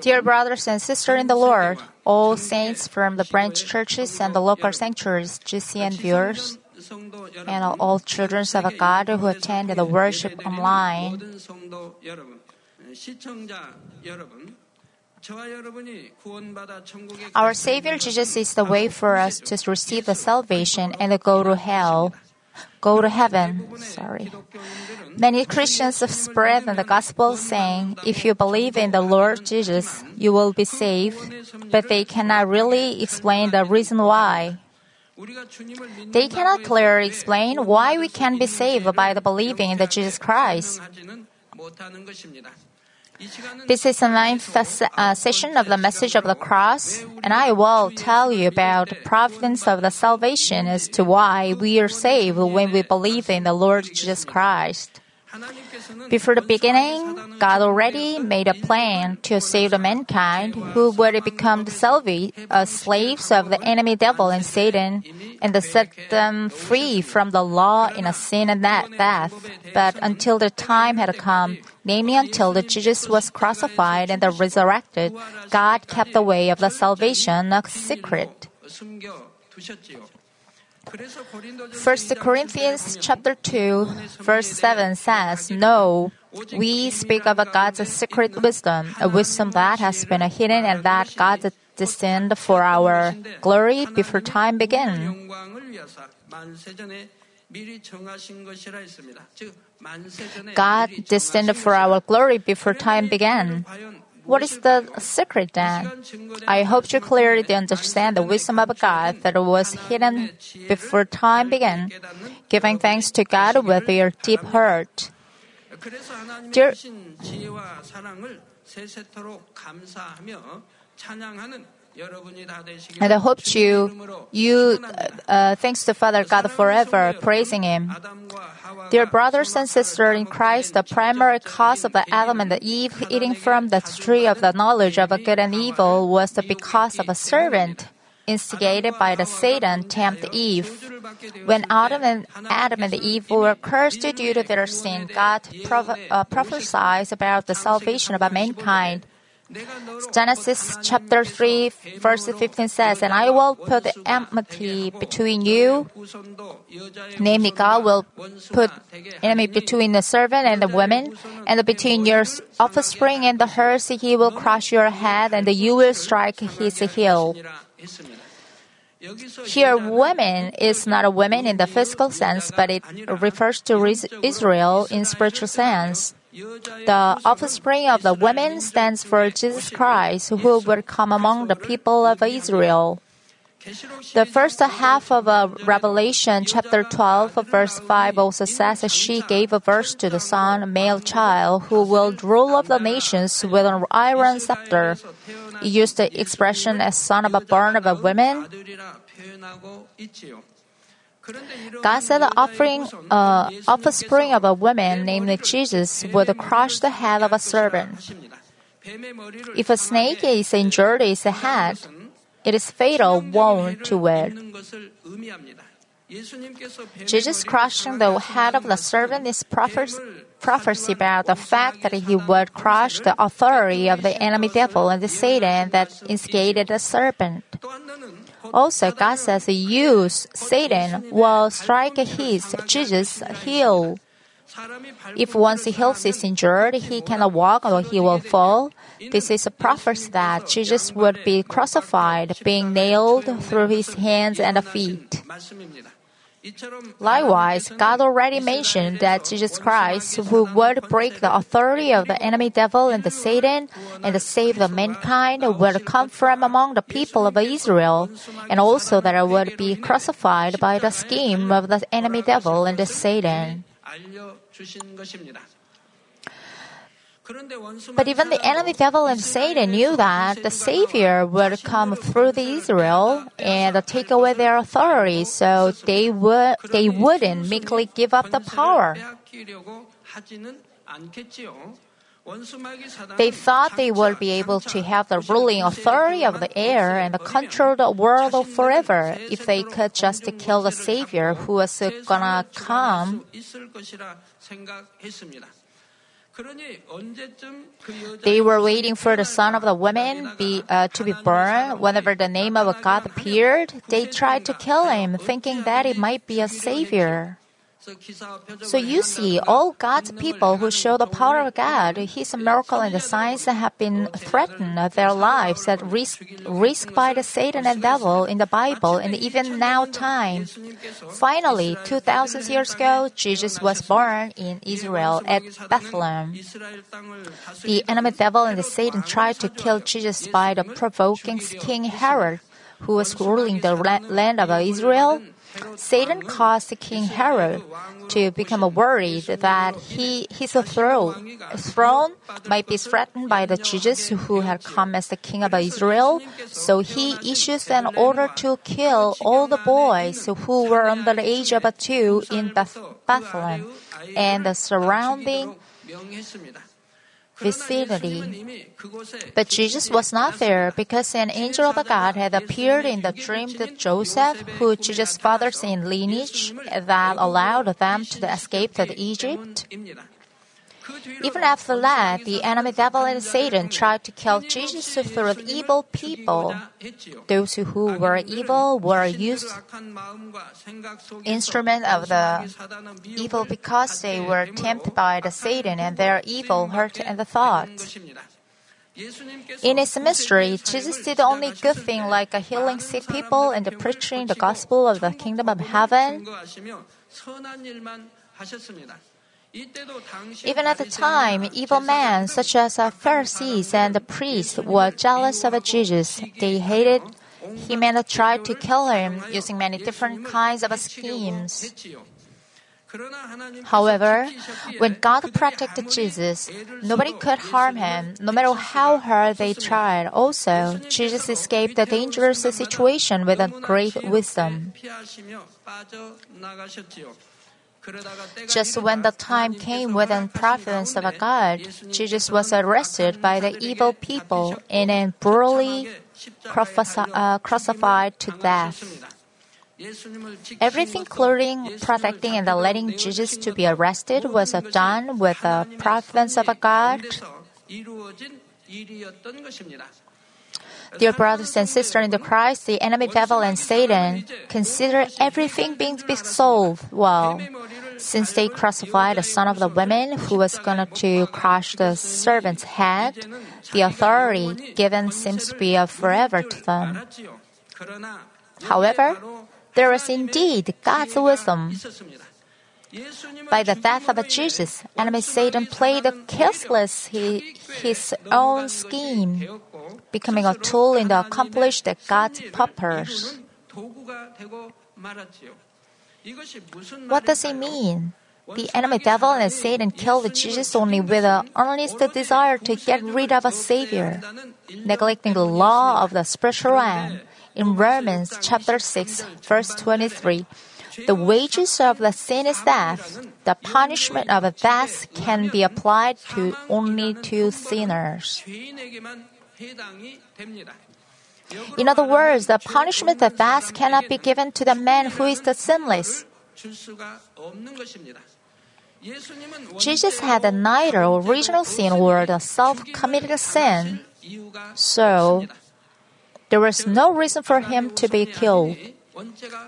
Dear brothers and sisters in the Lord, all saints from the branch churches and the local sanctuaries, GCN viewers, and all children of God who attend the worship online, our Savior Jesus is the way for us to receive the salvation and to go to hell. Go to heaven. Sorry. Many Christians have spread the gospel saying, if you believe in the Lord Jesus, you will be saved, but they cannot really explain the reason why. They cannot clearly explain why we can be saved by the believing in the Jesus Christ. This is the ninth uh, session of the message of the cross, and I will tell you about the providence of the salvation as to why we are saved when we believe in the Lord Jesus Christ. Before the beginning, God already made a plan to save the mankind who would become the uh, slaves of the enemy devil and Satan and to set them free from the law in a sin and that death. But until the time had come, namely until the Jesus was crucified and resurrected, God kept the way of the salvation a secret. 1 Corinthians chapter 2 verse 7 says, No, we speak of God's secret wisdom, a wisdom that has been hidden and that God destined for our glory before time began. God destined for our glory before time began. What is the secret then? I hope you clearly understand the wisdom of God that was hidden before time began, giving thanks to God with your deep heart. Dear, and I hope you, you, uh, thanks to Father God forever, praising Him. Dear brothers and sisters in Christ, the primary cause of the Adam and Eve eating from the tree of the knowledge of good and evil was because of a servant instigated by the Satan tempt Eve. When Adam and Adam and Eve were cursed due to their sin, God uh, prophesied about the salvation of mankind. Genesis chapter 3 verse 15 says, And I will put enmity between you, namely God will put enemy between the servant and the woman, and between your offspring and the hers he will crush your head, and you will strike his heel. Here, woman is not a woman in the physical sense, but it refers to Israel in spiritual sense. The offspring of the woman stands for Jesus Christ, who will come among the people of Israel. The first half of uh, Revelation chapter 12, verse 5 also says she gave birth to the son, a male child, who will rule of the nations with an iron scepter. It used the expression as son of a born of a woman. God said the offering, uh, offspring of a woman named Jesus would crush the head of a serpent. If a snake is injured its head, it is fatal wound to it. Jesus crushing the head of the serpent is prophecy about the fact that he would crush the authority of the enemy devil and the Satan that instigated the serpent. Also, God says, use Satan will strike his, Jesus, heel. If one's heel is injured, he cannot walk or he will fall. This is a prophecy that Jesus would be crucified, being nailed through his hands and feet. Likewise, God already mentioned that Jesus Christ, who would break the authority of the enemy devil and the Satan and save the mankind, would come from among the people of Israel, and also that it would be crucified by the scheme of the enemy devil and the Satan. But even the enemy devil and Satan knew that the Savior would come through the Israel and take away their authority, so they would they wouldn't meekly give up the power. They thought they would be able to have the ruling authority of the air and control the world forever if they could just kill the Savior who was gonna come. They were waiting for the son of the woman be, uh, to be born. Whenever the name of God appeared, they tried to kill him, thinking that it might be a savior. So you see, all God's people who show the power of God, His miracle and the signs have been threatened their lives at risk, risk by the Satan and devil in the Bible and even now time. Finally, 2000 years ago, Jesus was born in Israel at Bethlehem. The enemy devil and the Satan tried to kill Jesus by the provoking King Herod, who was ruling the land of Israel Satan caused King Herod to become worried that he, his throne, throne might be threatened by the Jesus who had come as the king of Israel. So he issues an order to kill all the boys who were under the age of two in Bethlehem and the surrounding vicinity. But Jesus was not there because an angel of God had appeared in the dream to Joseph, who Jesus' father's in lineage, that allowed them to escape to Egypt. Even after that, the enemy devil and Satan tried to kill Jesus through the evil people. Those who were evil were used instrument of the evil because they were tempted by the Satan and their evil heart and the thoughts. In his ministry, Jesus did only good thing like healing sick people and preaching the gospel of the kingdom of heaven. Even at the time, evil men such as uh, the uh, Pharisees and the priests were jealous of Jesus. They hated him and tried to kill him using many different kinds of schemes. However, when God protected Jesus, nobody could harm him, no matter how hard they tried. Also, Jesus escaped the dangerous situation with a great wisdom. Just when the time came within providence of a God, Jesus was arrested by the evil people and then brutally uh, crucified to death. Everything including protecting and letting Jesus to be arrested was done with the providence of a God. Dear brothers and sisters in the Christ, the enemy devil and Satan consider everything being solved well. Since they crucified the son of the woman who was going to crush the servant's head, the authority given seems to be forever to them. However, there is indeed God's wisdom. By the death of Jesus, enemy Satan played careless his own scheme, becoming a tool in the accomplish God's purpose. What does it mean? The enemy devil and Satan killed the Jesus only with an earnest desire to get rid of a Savior, neglecting the law of the spiritual realm. In Romans chapter 6, verse 23, the wages of the sin is death. The punishment of death can be applied to only to sinners. In other words, the punishment that death cannot be given to the man who is the sinless. Jesus had neither original sin or the self-committed sin. So, there was no reason for him to be killed.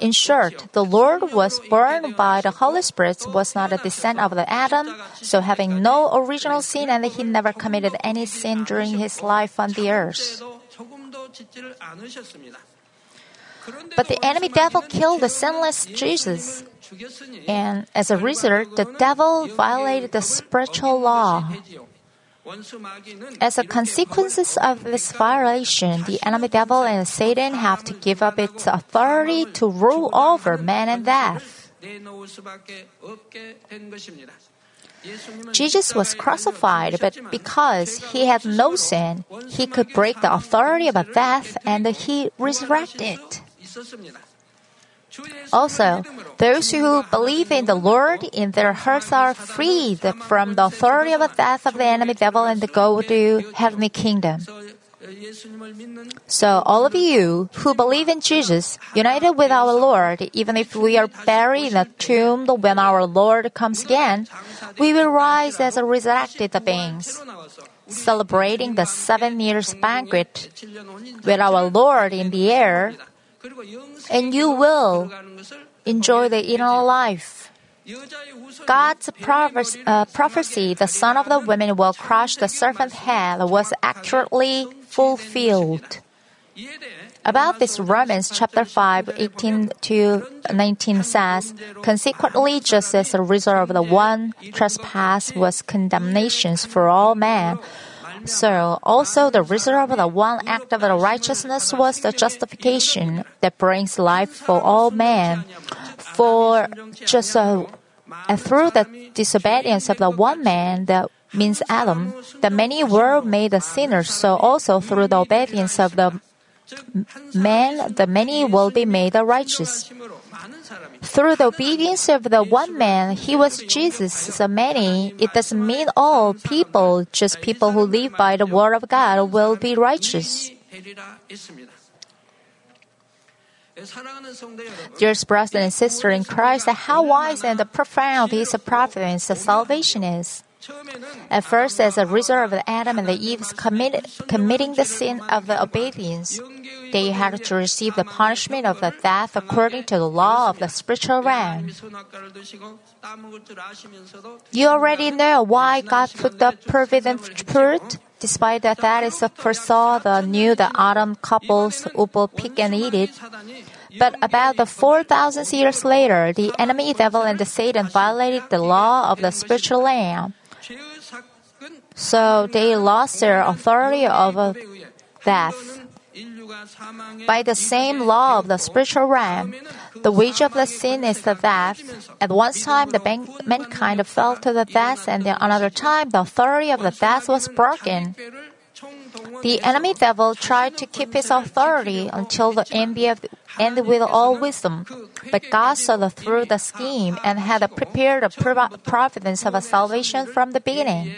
In short, the Lord was born by the Holy Spirit, was not a descent of Adam, so having no original sin, and he never committed any sin during his life on the earth. But the enemy devil killed the sinless Jesus. And as a result, the devil violated the spiritual law. As a consequence of this violation, the enemy devil and Satan have to give up its authority to rule over man and death. Jesus was crucified, but because he had no sin, he could break the authority of death and he resurrected. Also, those who believe in the Lord in their hearts are freed from the authority of the death of the enemy devil and go to heavenly kingdom. So, all of you who believe in Jesus, united with our Lord, even if we are buried in a tomb when our Lord comes again, we will rise as resurrected beings, celebrating the seven years banquet with our Lord in the air, and you will enjoy the eternal life. God's prophecy, uh, prophecy, the son of the woman will crush the serpent's head, was accurately fulfilled. About this, Romans chapter 5, 18 to 19 says, Consequently, just as the result of the one trespass was condemnations for all men, so also the result of the one act of the righteousness was the justification that brings life for all men. For just uh, through the disobedience of the one man, that means Adam, the many were made sinners. So also through the obedience of the man, the many will be made righteous. Through the obedience of the one man, he was Jesus. The many, it doesn't mean all people, just people who live by the word of God will be righteous. Dear brothers and sisters in Christ, how wise and profound His providence of salvation is. At first, as a result of Adam and Eve's committing the sin of the obedience, they had to receive the punishment of the death according to the law of the spiritual realm. You already know why God put the provident fruit. Despite that, that is foresaw the new the Adam couples will pick and eat it. But about the 4,000 years later, the enemy devil and the Satan violated the law of the spiritual realm. So they lost their authority over death. By the same law of the spiritual realm, the wage of the sin is the death. At one time, the mankind fell to the death, and at another time, the authority of the death was broken. The enemy devil tried to keep his authority until the end, with all wisdom. But God saw through the scheme and had prepared a providence of a salvation from the beginning.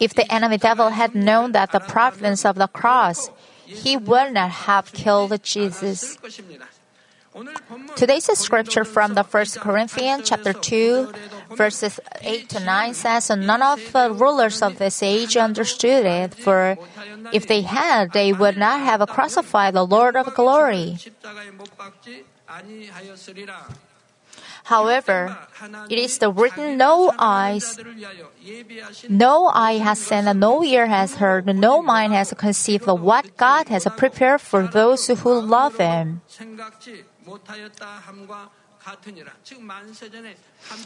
If the enemy devil had known that the providence of the cross, he would not have killed Jesus. Today's scripture from the First Corinthians chapter 2 verses 8 to 9 says none of the rulers of this age understood it for if they had they would not have crucified the Lord of glory. However, it is the written no eyes, no eye has seen, no ear has heard, no mind has conceived of what God has prepared for those who love Him.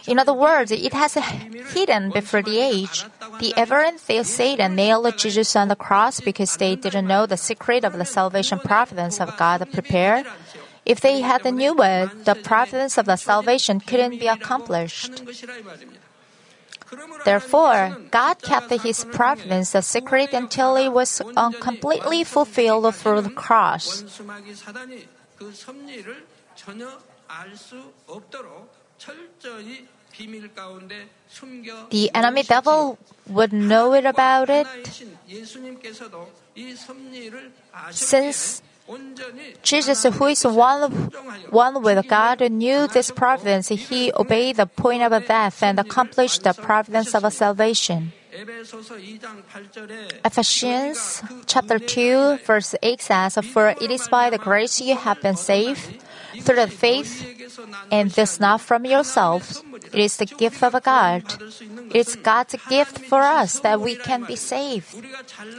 In other words, it has hidden before the age. The aberrant Satan nailed Jesus on the cross because they didn't know the secret of the salvation providence of God prepared. If they had knew it, the providence of the salvation couldn't be accomplished. Therefore, God kept His providence a secret until it was completely fulfilled through the cross. The enemy devil would know it about it since Jesus, who is one, one with God, knew this providence. He obeyed the point of death and accomplished the providence of salvation. Ephesians chapter 2 verse 8 says, For it is by the grace you have been saved through the faith, and this not from yourselves. It is the gift of God. It's God's gift for us that we can be saved.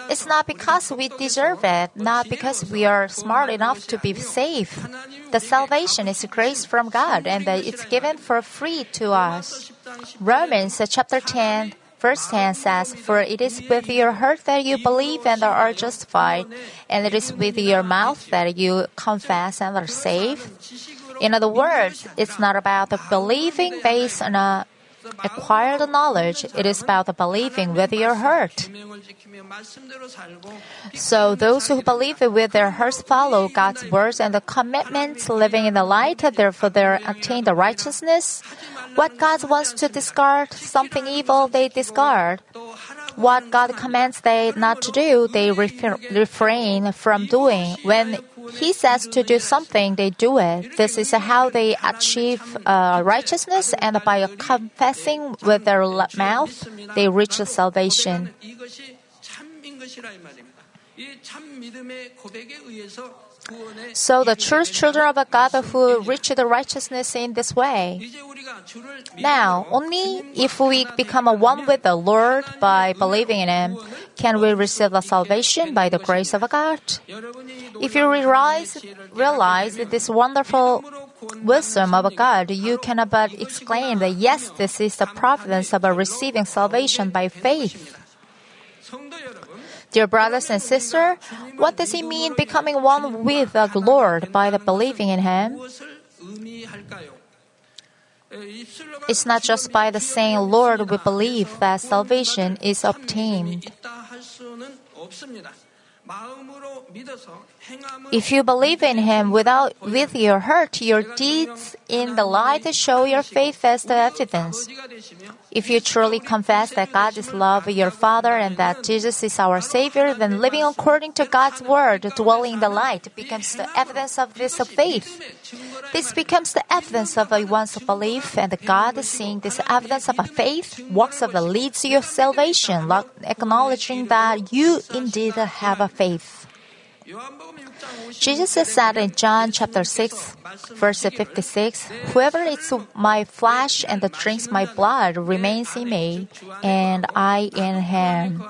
It's not because we deserve it, not because we are smart enough to be saved. The salvation is grace from God and it's given for free to us. Romans chapter 10 Verse 10 says, For it is with your heart that you believe and are justified, and it is with your mouth that you confess and are saved. In other words, it's not about the believing based on a acquired knowledge. It is about the believing with your heart. So those who believe with their hearts follow God's words and the commitments, living in the light, therefore they attain the righteousness. What God wants to discard, something evil they discard. What God commands they not to do, they refrain from doing. When He says to do something, they do it. This is how they achieve uh, righteousness, and by confessing with their mouth, they reach salvation. So the true children of God who reach the righteousness in this way. Now, only if we become one with the Lord by believing in Him can we receive the salvation by the grace of God. If you realize, realize this wonderful wisdom of God, you cannot but exclaim that yes, this is the providence of receiving salvation by faith. Dear brothers and sisters, what does it mean becoming one with the Lord by the believing in Him? It's not just by the saying, Lord, we believe that salvation is obtained. If you believe in Him without, with your heart, your deeds in the light show your faith as the evidence. If you truly confess that God is love, your Father, and that Jesus is our Savior, then living according to God's Word, dwelling in the light, becomes the evidence of this faith. This becomes the evidence of one's belief, and God, seeing this evidence of a faith, walks of the leads your salvation, acknowledging that you indeed have a faith. Jesus said in John chapter 6, verse 56, Whoever eats my flesh and drinks my blood remains in me, and I in him.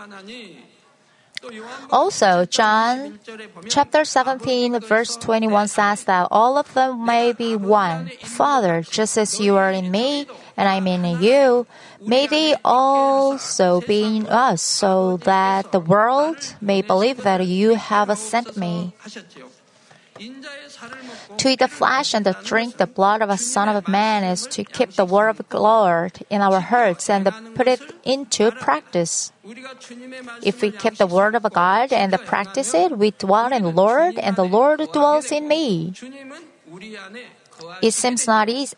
Also, John chapter 17, verse 21 says that all of them may be one. Father, just as you are in me and I am in you, may they also be in us, so that the world may believe that you have sent me. To eat the flesh and to drink the blood of a son of man is to keep the word of the Lord in our hearts and put it into practice. If we keep the word of God and practice it, we dwell in the Lord and the Lord dwells in me. It seems not easy.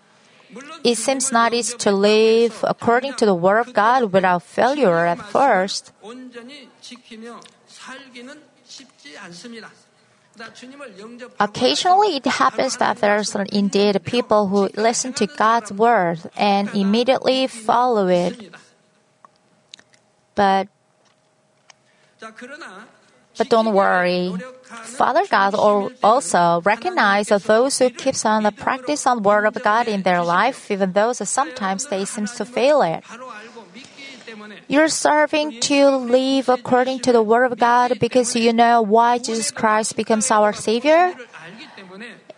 It seems not easy to live according to the word of God without failure at first. Occasionally, it happens that there's indeed people who listen to God's word and immediately follow it. But, but don't worry. Father God also recognizes those who keeps on the practice on word of God in their life, even though sometimes they seem to fail it. You're serving to live according to the Word of God because you know why Jesus Christ becomes our Savior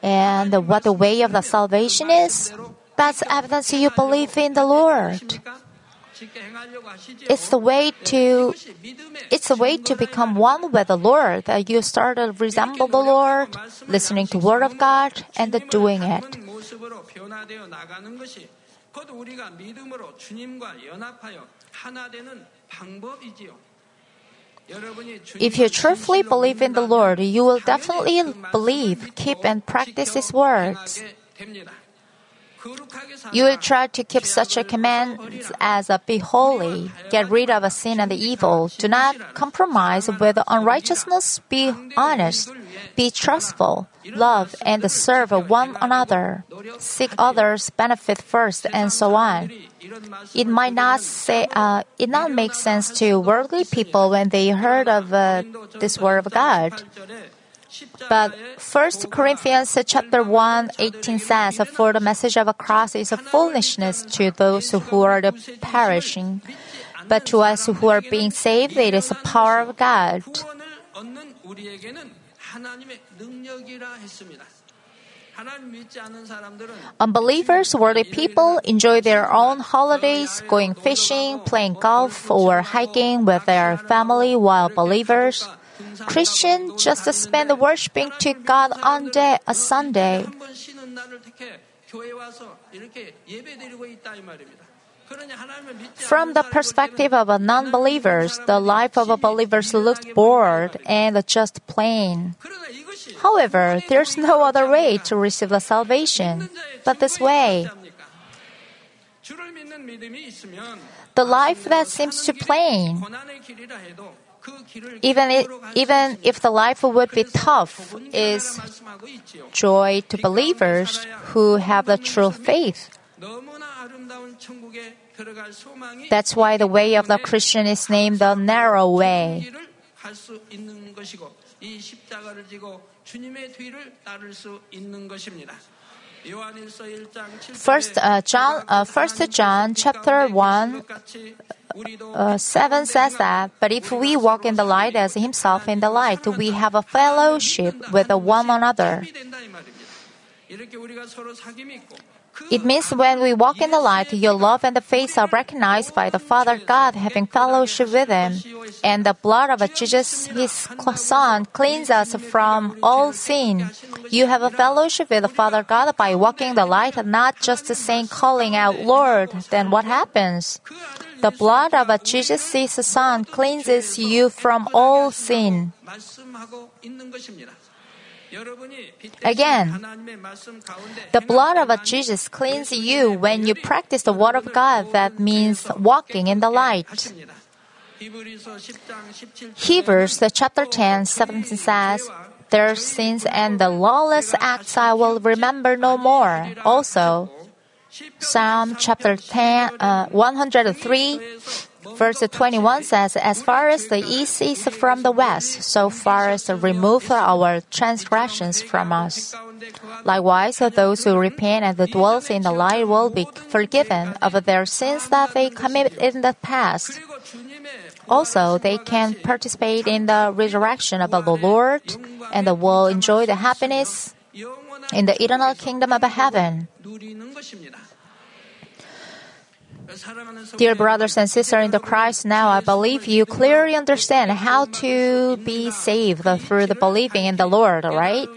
and what the way of the salvation is. That's evidence you believe in the Lord. It's the way to it's a way to become one with the Lord that you start to resemble the Lord, listening to Word of God and doing it. 닮은 모습으로 변화되어 나가는 것이 곧 우리가 믿음으로 주님과 연합하여 하나 되는 방법이지요. 여러분이 If you truthfully believe in the Lord, you will definitely believe, keep, and practice His words. You will try to keep such a command as be holy, get rid of a sin and the evil, do not compromise with unrighteousness, be honest, be trustful, love and serve one another, seek others' benefit first, and so on. It might not say, uh, it not make sense to worldly people when they heard of uh, this word of God. But 1 Corinthians chapter 1, 18 says, For the message of the cross is a foolishness to those who are the perishing, but to us who are being saved, it is the power of God. Unbelievers, worldly people enjoy their own holidays, going fishing, playing golf, or hiking with their family, while believers, Christians just spend worshiping to God on day, a Sunday. From the perspective of non believers, the life of believers looks bored and just plain. However, there's no other way to receive the salvation but this way. The life that seems too plain, even if, even if the life would be tough, is joy to believers who have the true faith. That's why the way of the Christian is named the narrow way. First uh, John, uh, First John chapter one uh, 7 says that, but if we walk in the light as himself in the light, we have a fellowship with one another. It means when we walk in the light, your love and the faith are recognized by the Father God having fellowship with Him. And the blood of Jesus, His Son, cleans us from all sin. You have a fellowship with the Father God by walking the light not just saying, calling out, Lord. Then what happens? The blood of Jesus, His Son, cleanses you from all sin. Again, the blood of Jesus cleans you when you practice the Word of God that means walking in the light. Hebrews chapter 10, 17 says, Their sins and the lawless acts I will remember no more. Also, Psalm chapter 10, uh, 103, Verse 21 says, As far as the east is from the west, so far as remove our transgressions from us. Likewise, those who repent and dwell in the light will be forgiven of their sins that they committed in the past. Also, they can participate in the resurrection of the Lord and will enjoy the happiness in the eternal kingdom of heaven. Dear brothers and sisters in the Christ, now I believe you clearly understand how to be saved through the believing in the Lord, right?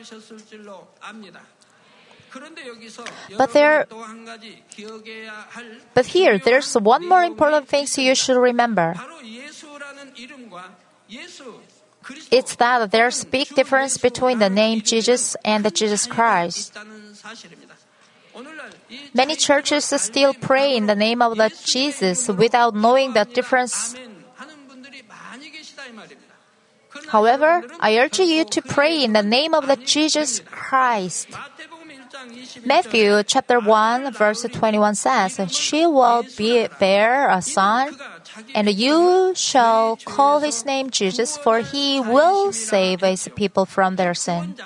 But there, but here, there's one more important thing you should remember. It's that there's big difference between the name Jesus and the Jesus Christ. Many churches still pray in the name of the Jesus without knowing the difference. However, I urge you to pray in the name of the Jesus Christ. Matthew chapter 1 verse 21 says, She will be, bear a son, and you shall call his name Jesus, for he will save his people from their sin.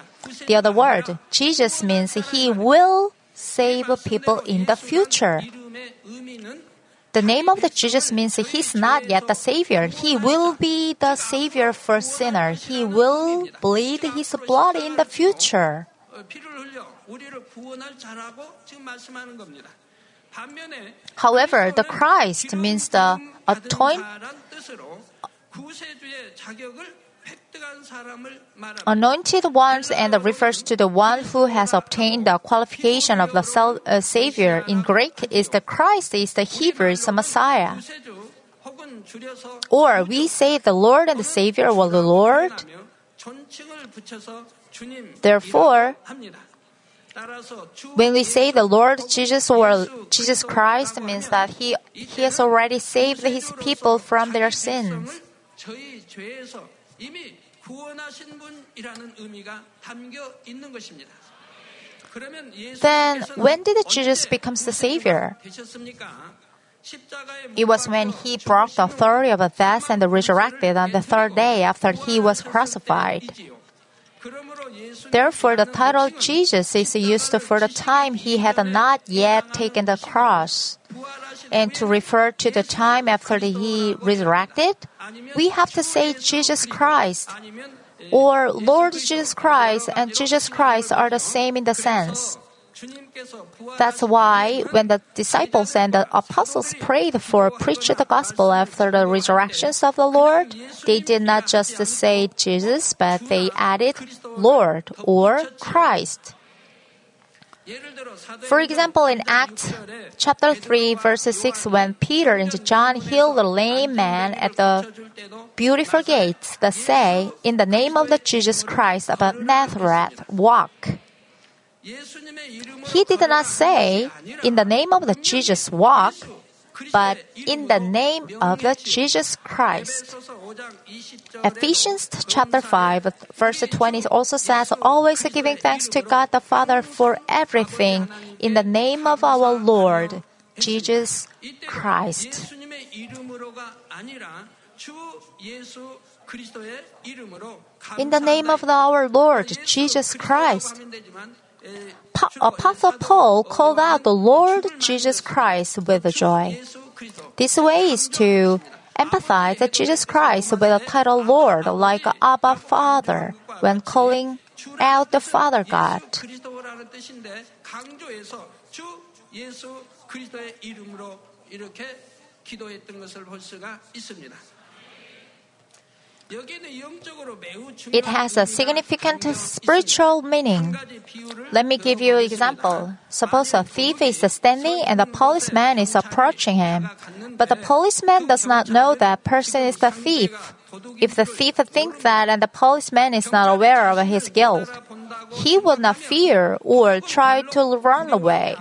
The other word, Jesus means he will save people in the future. The name of the Jesus means he's not yet the savior. He will be the savior for sinner. He will bleed his blood in the future. However, the Christ means the atonement Anointed ones and refers to the one who has obtained the qualification of the uh, Savior. In Greek, is the Christ is the Hebrew is the Messiah. Or we say the Lord and the Savior or the Lord. Therefore, when we say the Lord Jesus or Jesus Christ means that he, he has already saved his people from their sins. 저희 죄에서 이미 구원하신 분이라는 의미가 담겨 있는 것입니다. 그러면 Then 예수님께서는 when did Jesus 언제 become the Savior? 되셨습니까? 십자가에 It was when he broke the authority of death and resurrected on the third day after he was crucified. 그러므로 예수님 Therefore, the title Jesus is used for the time he had not yet taken the cross. and to refer to the time after he resurrected, we have to say Jesus Christ or Lord Jesus Christ and Jesus Christ are the same in the sense. That's why when the disciples and the apostles prayed for preached the gospel after the resurrections of the Lord, they did not just say Jesus, but they added Lord or Christ. For example, in Acts chapter 3, verses 6, when Peter and John healed the lame man at the beautiful gates, they say, In the name of the Jesus Christ of Nazareth, walk. He did not say, In the name of the Jesus, walk but in the name of the Jesus Christ. Ephesians chapter 5 verse 20 also says, always giving thanks to God the Father for everything in the name of our Lord Jesus Christ. In the name of our Lord Jesus Christ. Apostle Paul called out the Lord Jesus Christ with joy. This way is to empathize Jesus Christ with the title Lord, like Abba Father, when calling out the Father God. It has a significant spiritual meaning. Let me give you an example. Suppose a thief is standing and a policeman is approaching him, but the policeman does not know that person is the thief. If the thief thinks that and the policeman is not aware of his guilt, he will not fear or try to run away.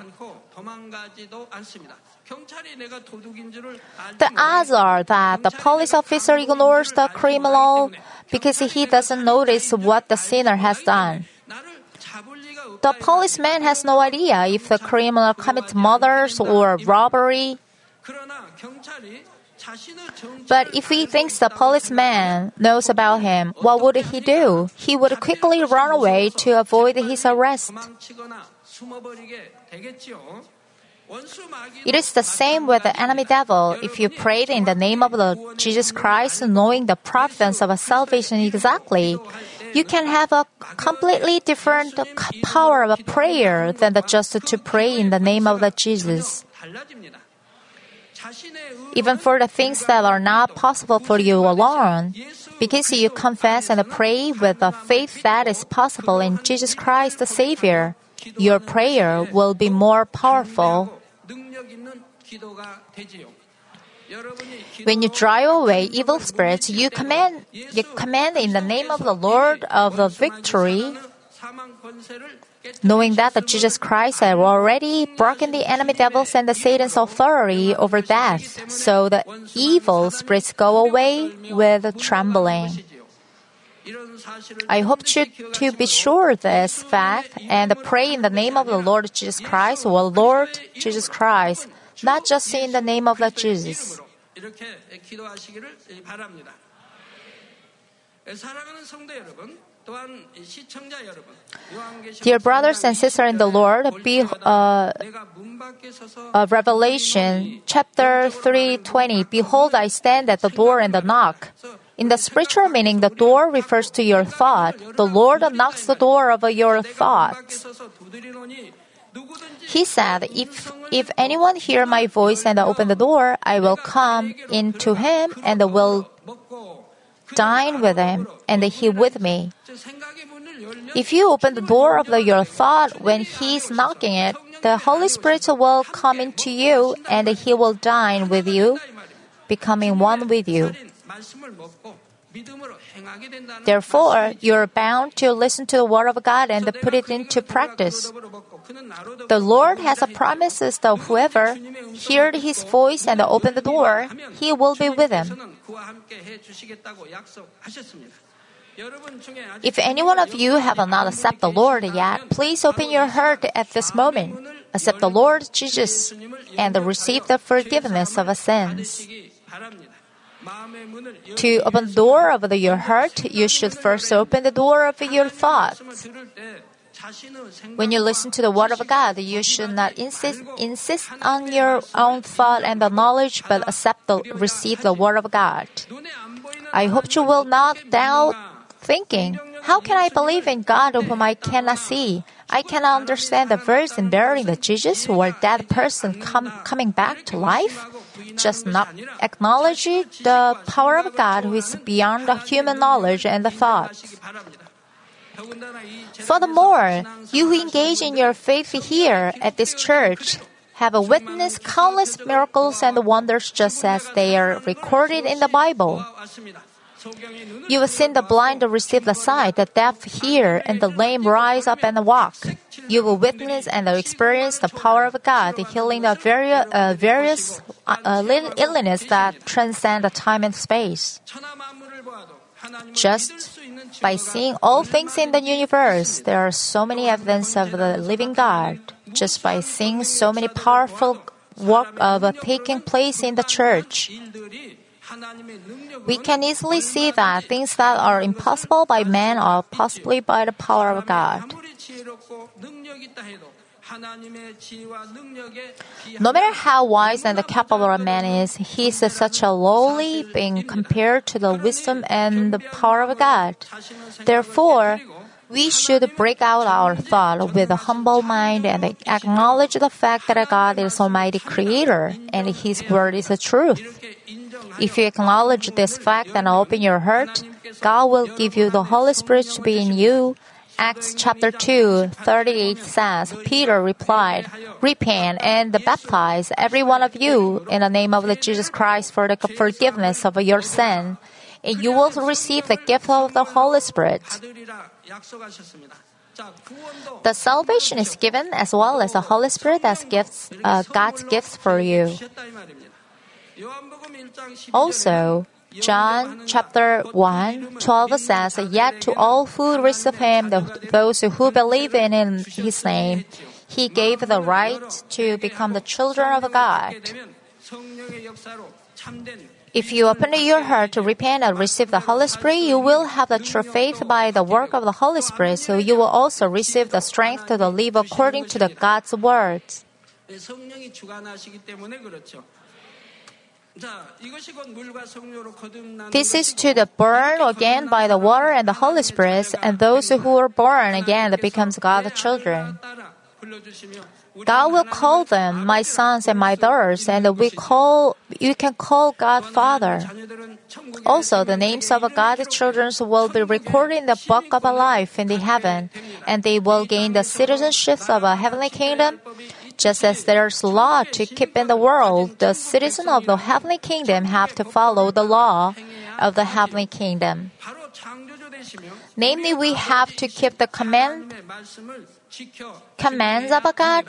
The odds are that the police officer ignores the criminal because he doesn't notice what the sinner has done. The policeman has no idea if the criminal commits murders or robbery. But if he thinks the policeman knows about him, what would he do? He would quickly run away to avoid his arrest. It is the same with the enemy devil. If you prayed in the name of the Jesus Christ, knowing the providence of salvation exactly, you can have a completely different power of a prayer than just to pray in the name of the Jesus. Even for the things that are not possible for you alone, because you confess and pray with the faith that is possible in Jesus Christ the Savior, your prayer will be more powerful. When you drive away evil spirits, you command, you command in the name of the Lord of the victory, knowing that the Jesus Christ had already broken the enemy devils and the Satan's authority over death, so the evil spirits go away with trembling. I hope you to be sure this fact and pray in the name of the Lord Jesus Christ or Lord Jesus Christ, not just in the name of the Jesus. Dear brothers and sisters in the Lord, be, uh, uh, Revelation chapter 3:20. Behold, I stand at the door and the knock. In the spiritual meaning, the door refers to your thought. The Lord knocks the door of your thoughts. He said, if, if anyone hear my voice and open the door, I will come into him and will dine with him and he with me. If you open the door of the, your thought when he's knocking it, the Holy Spirit will come into you and he will dine with you, becoming one with you. Therefore, you are bound to listen to the word of God and put it into practice. The Lord has promises that whoever heard his voice and opened the door, he will be with him. If any one of you have not accepted the Lord yet, please open your heart at this moment. Accept the Lord Jesus and receive the forgiveness of sins. To open the door of your heart, you should first open the door of your thoughts. When you listen to the word of God, you should not insist, insist on your own thought and the knowledge, but accept the, receive the word of God. I hope you will not doubt thinking, how can I believe in God whom I cannot see? I cannot understand the verse in burying the Jesus or that person com- coming back to life. Just not acknowledge the power of God who is beyond the human knowledge and the thoughts. Furthermore, you who engage in your faith here at this church have witnessed countless miracles and wonders just as they are recorded in the Bible. You have seen the blind receive the sight, the deaf hear, and the lame rise up and walk. you will witness and experience the power of God, healing the various, uh, various uh, illness that transcend time and space. Just by seeing all things in the universe, there are so many evidence of the living God. Just by seeing so many powerful work of taking place in the church, we can easily see that things that are impossible by man are possibly by the power of God. No matter how wise and capable a man is, he is such a lowly being compared to the wisdom and the power of God. Therefore, we should break out our thought with a humble mind and acknowledge the fact that God is Almighty Creator and His Word is the truth. If you acknowledge this fact and open your heart, God will give you the Holy Spirit to be in you Acts chapter 2, 38 says, Peter replied, Repent and baptize every one of you in the name of the Jesus Christ for the forgiveness of your sin, and you will receive the gift of the Holy Spirit. The salvation is given as well as the Holy Spirit as gifts, uh, God's gifts for you. Also, John chapter 1, 12 says, Yet to all who receive him, the, those who believe in, his name, he gave the right to become the children of God. If you open your heart to repent and receive the Holy Spirit, you will have the true faith by the work of the Holy Spirit, so you will also receive the strength to live according to the God's words. This is to the born again by the water and the Holy Spirit, and those who are born again becomes God's children. God will call them my sons and my daughters, and we call you can call God Father. Also, the names of God's children will be recorded in the book of life in the heaven, and they will gain the citizenship of a heavenly kingdom. Just as there's law to keep in the world, the citizens of the heavenly kingdom have to follow the law of the heavenly kingdom. Namely, we have to keep the command, commands of God,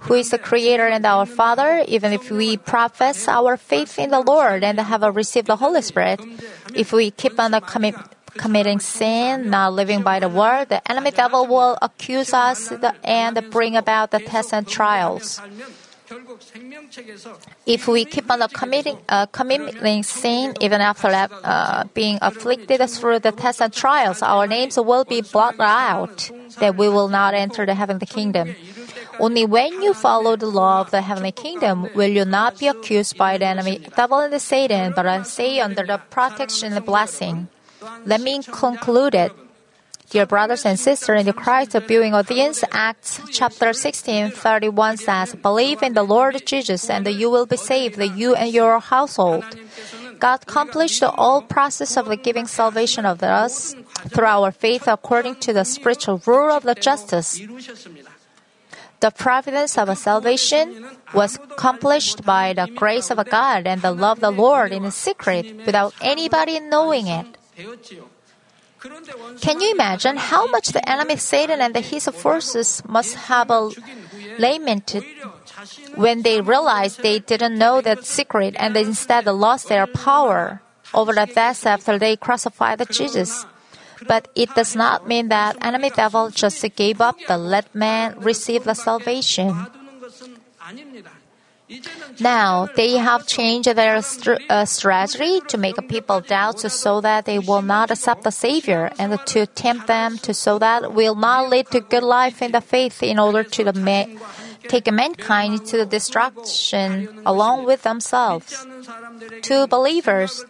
who is the Creator and our Father, even if we profess our faith in the Lord and have received the Holy Spirit. If we keep on the commitment, committing sin, not living by the word, the enemy devil will accuse us and bring about the tests and trials. If we keep on committing, uh, committing sin even after uh, being afflicted through the tests and trials, our names will be blotted out, that we will not enter the heavenly kingdom. Only when you follow the law of the heavenly kingdom will you not be accused by the enemy, devil and Satan, but I stay under the protection and blessing. Let me conclude it. Dear brothers and sisters in the Christ viewing audience, Acts chapter 16, 31 says, Believe in the Lord Jesus and you will be saved, you and your household. God accomplished the all process of the giving salvation of us through our faith according to the spiritual rule of the justice. The providence of salvation was accomplished by the grace of God and the love of the Lord in secret without anybody knowing it. Can you imagine how much the enemy Satan and his forces must have lamented when they realized they didn't know that secret and instead lost their power over the death after they crucified Jesus? But it does not mean that enemy devil just gave up the let man receive the salvation. Now they have changed their st- uh, strategy to make people doubt so that they will not accept the Savior and to tempt them to so that will not lead to good life in the faith in order to the ma- take mankind to the destruction along with themselves. To believers,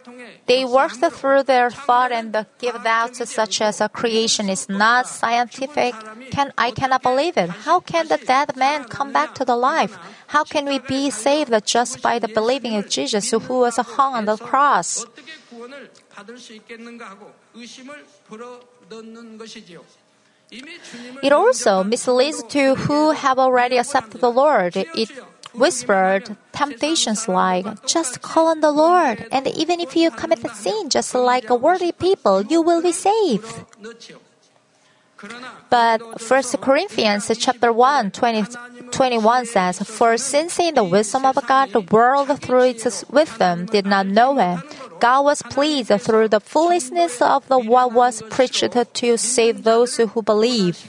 they work through their thought and give doubts such as a creation is not scientific. Can I cannot believe it. How can the dead man come back to the life? How can we be saved just by the believing in Jesus who was hung on the cross? It also misleads to who have already accepted the Lord. It whispered temptations like, just call on the Lord, and even if you commit a sin just like a worthy people, you will be saved. But 1 Corinthians chapter 1, 20, 21 says, For since in the wisdom of God the world through its wisdom did not know him, God was pleased through the foolishness of the what was preached to save those who believe.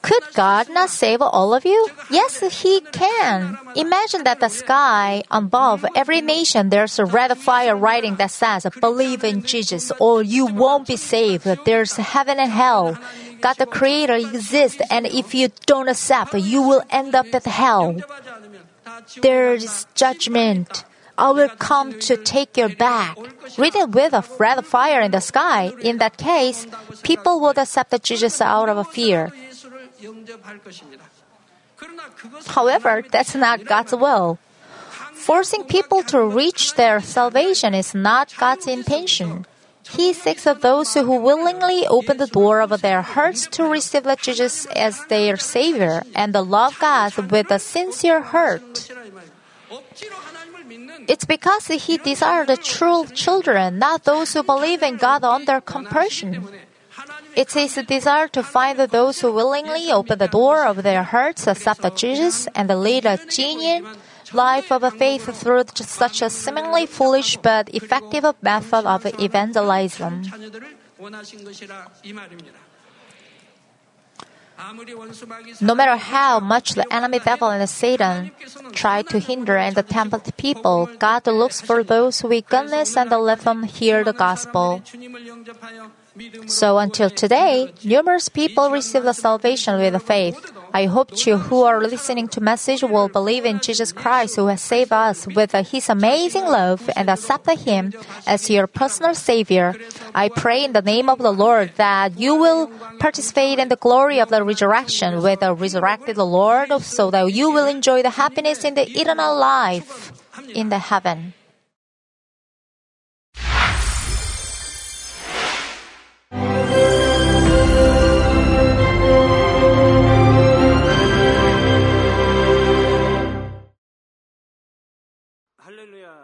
Could God not save all of you? Yes, He can. Imagine that the sky above every nation there's a red fire writing that says, Believe in Jesus or you won't be saved. There's heaven and hell. God the Creator exists, and if you don't accept, you will end up at hell. There is judgment. I will come to take your back. Read it with a red fire in the sky. In that case, people would accept Jesus out of fear. However, that's not God's will. Forcing people to reach their salvation is not God's intention. He seeks of those who willingly open the door of their hearts to receive Jesus as their Savior and love God with a sincere heart. It's because he desires the true children, not those who believe in God under compulsion. It's his desire to find those who willingly open the door of their hearts, accept Jesus, and lead a genuine, life of faith through such a seemingly foolish but effective method of evangelism. No matter how much the enemy devil and Satan try to hinder and tempt people, God looks for those with goodness and let them hear the gospel. So until today, numerous people receive the salvation with faith. I hope you who are listening to message will believe in Jesus Christ who has saved us with his amazing love and accept him as your personal savior. I pray in the name of the Lord that you will participate in the glory of the resurrection with the resurrected Lord so that you will enjoy the happiness in the eternal life in the heaven.